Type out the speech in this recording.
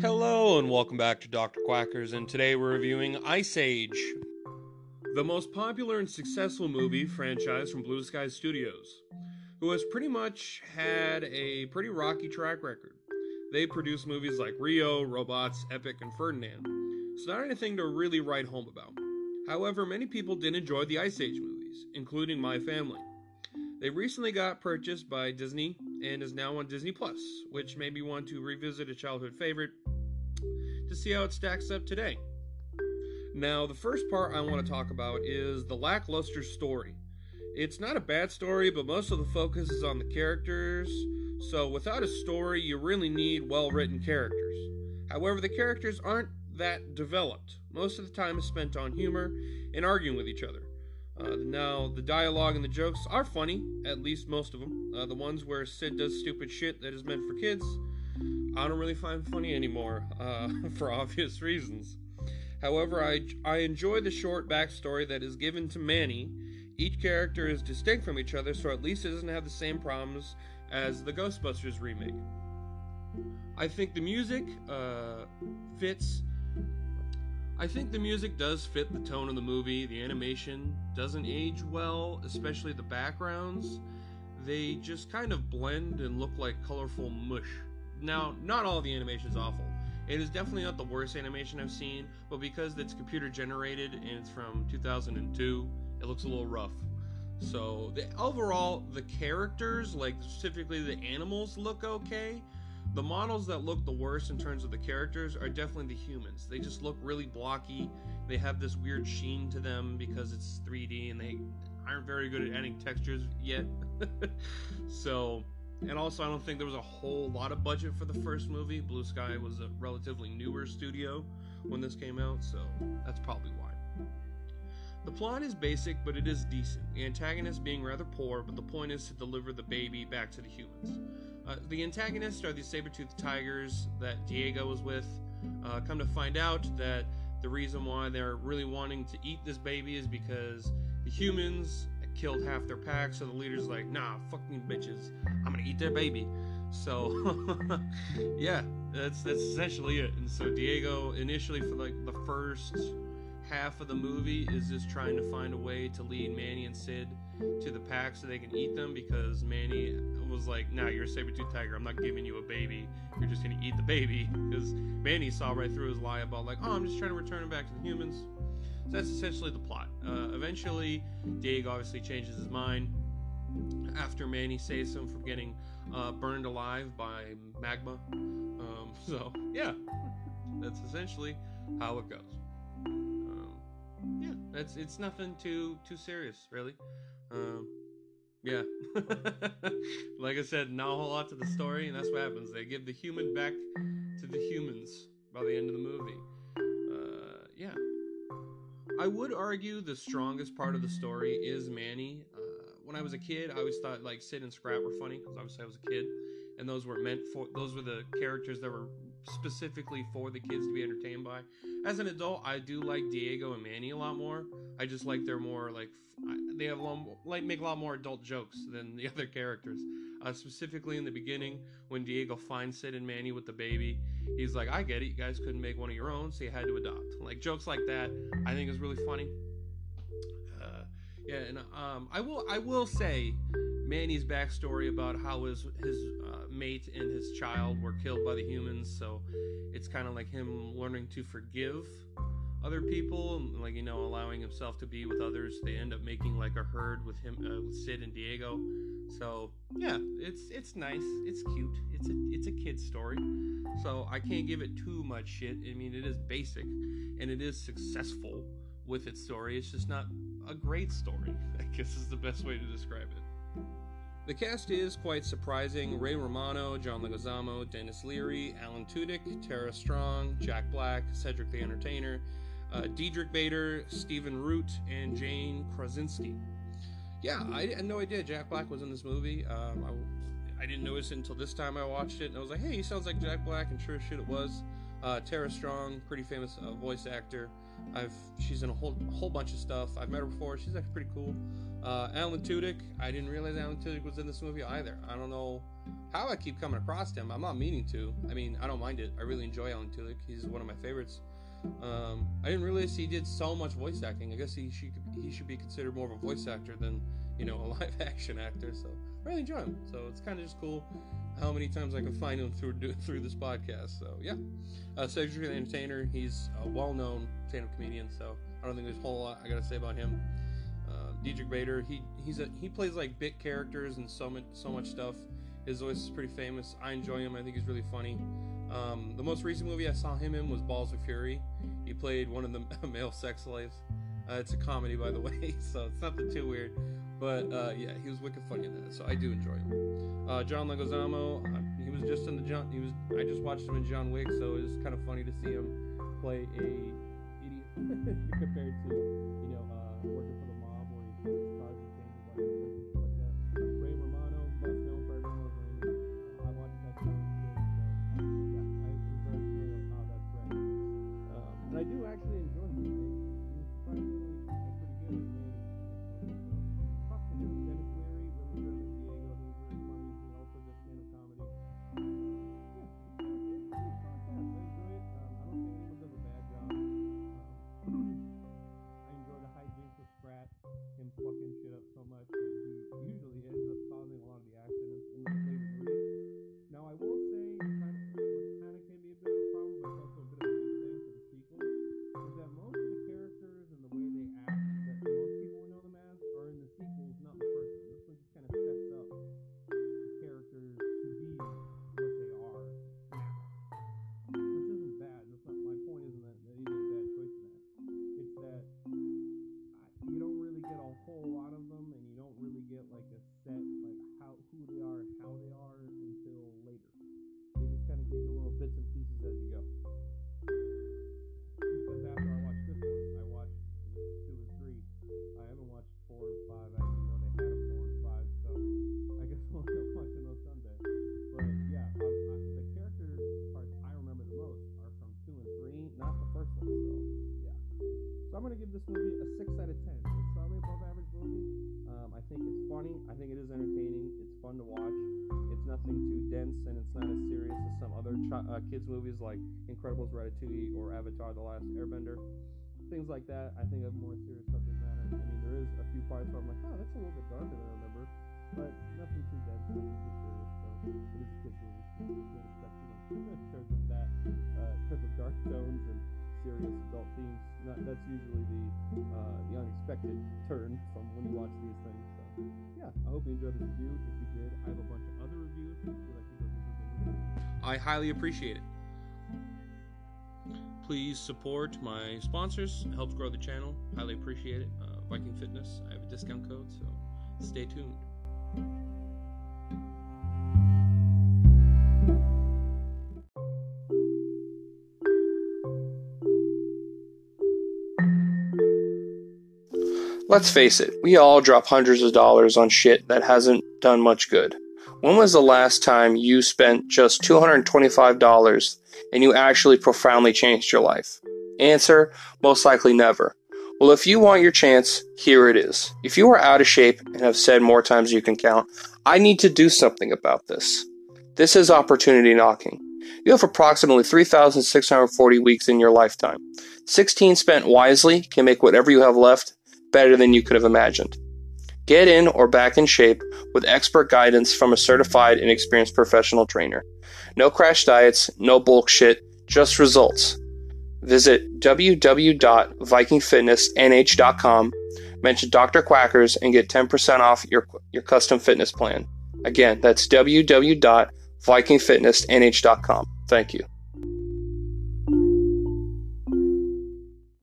Hello, and welcome back to Dr. Quackers, and today we're reviewing Ice Age, the most popular and successful movie franchise from Blue Sky Studios, who has pretty much had a pretty rocky track record. They produce movies like Rio, Robots, Epic, and Ferdinand. It's not anything to really write home about. However, many people did enjoy the Ice Age movies, including my family. They recently got purchased by Disney and is now on Disney Plus, which made me want to revisit a childhood favorite to see how it stacks up today. Now, the first part I want to talk about is the lackluster story. It's not a bad story, but most of the focus is on the characters, so without a story, you really need well written characters. However, the characters aren't that developed. Most of the time is spent on humor and arguing with each other. Uh, now, the dialogue and the jokes are funny, at least most of them. Uh, the ones where Sid does stupid shit that is meant for kids, I don't really find funny anymore, uh, for obvious reasons. However, I, I enjoy the short backstory that is given to Manny. Each character is distinct from each other, so at least it doesn't have the same problems as the Ghostbusters remake. I think the music uh, fits I think the music does fit the tone of the movie. The animation doesn't age well, especially the backgrounds. They just kind of blend and look like colorful mush. Now, not all the animation is awful. It is definitely not the worst animation I've seen, but because it's computer generated and it's from 2002, it looks a little rough. So, the overall the characters, like specifically the animals look okay, the models that look the worst in terms of the characters are definitely the humans. They just look really blocky. They have this weird sheen to them because it's 3D and they aren't very good at adding textures yet. so, and also, I don't think there was a whole lot of budget for the first movie. Blue Sky was a relatively newer studio when this came out, so that's probably why. The plot is basic, but it is decent. The antagonist being rather poor, but the point is to deliver the baby back to the humans. Uh, the antagonists are the saber-toothed tigers that Diego was with. Uh, come to find out that the reason why they're really wanting to eat this baby is because the humans killed half their pack, so the leader's like, nah, fucking bitches, I'm gonna eat their baby. So, yeah, that's that's essentially it. And so Diego, initially for like the first half of the movie, is just trying to find a way to lead Manny and Sid to the pack so they can eat them because Manny was like, "Nah, you're a saber-tooth tiger. I'm not giving you a baby. You're just gonna eat the baby." Because Manny saw right through his lie about like, "Oh, I'm just trying to return him back to the humans." So that's essentially the plot. Uh, eventually, Diego obviously changes his mind after Manny saves him from getting uh, burned alive by magma. Um, so yeah, that's essentially how it goes. Um, yeah, it's it's nothing too too serious, really. Um, yeah. like I said, not a whole lot to the story, and that's what happens. They give the human back to the humans by the end of the movie. Uh, yeah. I would argue the strongest part of the story is Manny. Uh, when I was a kid, I always thought like Sid and Scrat were funny because obviously I was a kid, and those were meant for those were the characters that were specifically for the kids to be entertained by. As an adult, I do like Diego and Manny a lot more. I just like they're more like they have a lot like make a lot more adult jokes than the other characters. Uh, specifically in the beginning, when Diego finds Sid and Manny with the baby, he's like, "I get it. You guys couldn't make one of your own, so you had to adopt." Like jokes like that, I think is really funny. Uh, yeah, and um, I will I will say Manny's backstory about how his his uh, mate and his child were killed by the humans. So it's kind of like him learning to forgive other people, like you know, allowing himself to be with others. They end up making like a herd with him, uh, with Sid and Diego. So yeah, it's it's nice. It's cute. It's a it's a kid story. So I can't give it too much shit. I mean, it is basic, and it is successful with its story. It's just not a great story. I guess is the best way to describe it. The cast is quite surprising. Ray Romano, John Leguizamo, Denis Leary, Alan Tudyk, Tara Strong, Jack Black, Cedric the Entertainer, uh, Diedrich Bader, Stephen Root, and Jane Krasinski. Yeah, I had no idea Jack Black was in this movie. Um, I, I, didn't notice it until this time I watched it, and I was like, hey, he sounds like Jack Black, and sure as shit it was. Uh, Tara Strong, pretty famous uh, voice actor. I've she's in a whole whole bunch of stuff. I've met her before. She's actually pretty cool. Uh, Alan Tudyk. I didn't realize Alan Tudyk was in this movie either. I don't know how I keep coming across him. I'm not meaning to. I mean, I don't mind it. I really enjoy Alan Tudyk. He's one of my favorites. Um, I didn't realize he did so much voice acting. I guess he should he should be considered more of a voice actor than you know a live action actor. So I really enjoy him. So it's kind of just cool how many times I can find him through through this podcast. So yeah, uh, Cedric the Entertainer. He's a well-known stand-up comedian. So I don't think there's a whole lot I gotta say about him. Uh, Diedrich Bader. He he's a he plays like bit characters and so much so much stuff. His voice is pretty famous. I enjoy him. I think he's really funny. Um, the most recent movie I saw him in was Balls of Fury. He played one of the male sex slaves. Uh, it's a comedy, by the way, so it's nothing too weird. But uh, yeah, he was wicked funny in that, so I do enjoy him. Uh, John Leguizamo, uh, he was just in the John. He was. I just watched him in John Wick, so it was kind of funny to see him play a idiot compared to you know uh, working for the mob where he this movie a 6 out of 10. It's probably above average movie. Um, I think it's funny. I think it is entertaining. It's fun to watch. It's nothing too dense and it's not as serious as some other ch- uh, kids' movies like Incredibles, Ratatouille, or Avatar: The Last Airbender. Things like that. I think have more serious subject matter. I mean, there is a few parts where I'm like, oh, that's a little bit darker than I remember, but nothing too dense, nothing too serious. So it is a kids' movie. You expect too much in terms of that, uh, in terms of dark tones and serious adult themes. Not, that's usually the uh, the unexpected turn from when you watch these things. So yeah, I hope you enjoyed this review. If you did, I have a bunch of other reviews. If you like to go I highly appreciate it. Please support my sponsors. It helps grow the channel. Highly appreciate it. Uh, Viking Fitness. I have a discount code, so stay tuned. Let's face it, we all drop hundreds of dollars on shit that hasn't done much good. When was the last time you spent just $225 and you actually profoundly changed your life? Answer, most likely never. Well, if you want your chance, here it is. If you are out of shape and have said more times you can count, I need to do something about this. This is opportunity knocking. You have approximately 3,640 weeks in your lifetime. 16 spent wisely can make whatever you have left better than you could have imagined. Get in or back in shape with expert guidance from a certified and experienced professional trainer. No crash diets, no bullshit, just results. Visit www.vikingfitnessnh.com, mention Dr. Quackers, and get 10% off your, your custom fitness plan. Again, that's www.vikingfitnessnh.com. Thank you.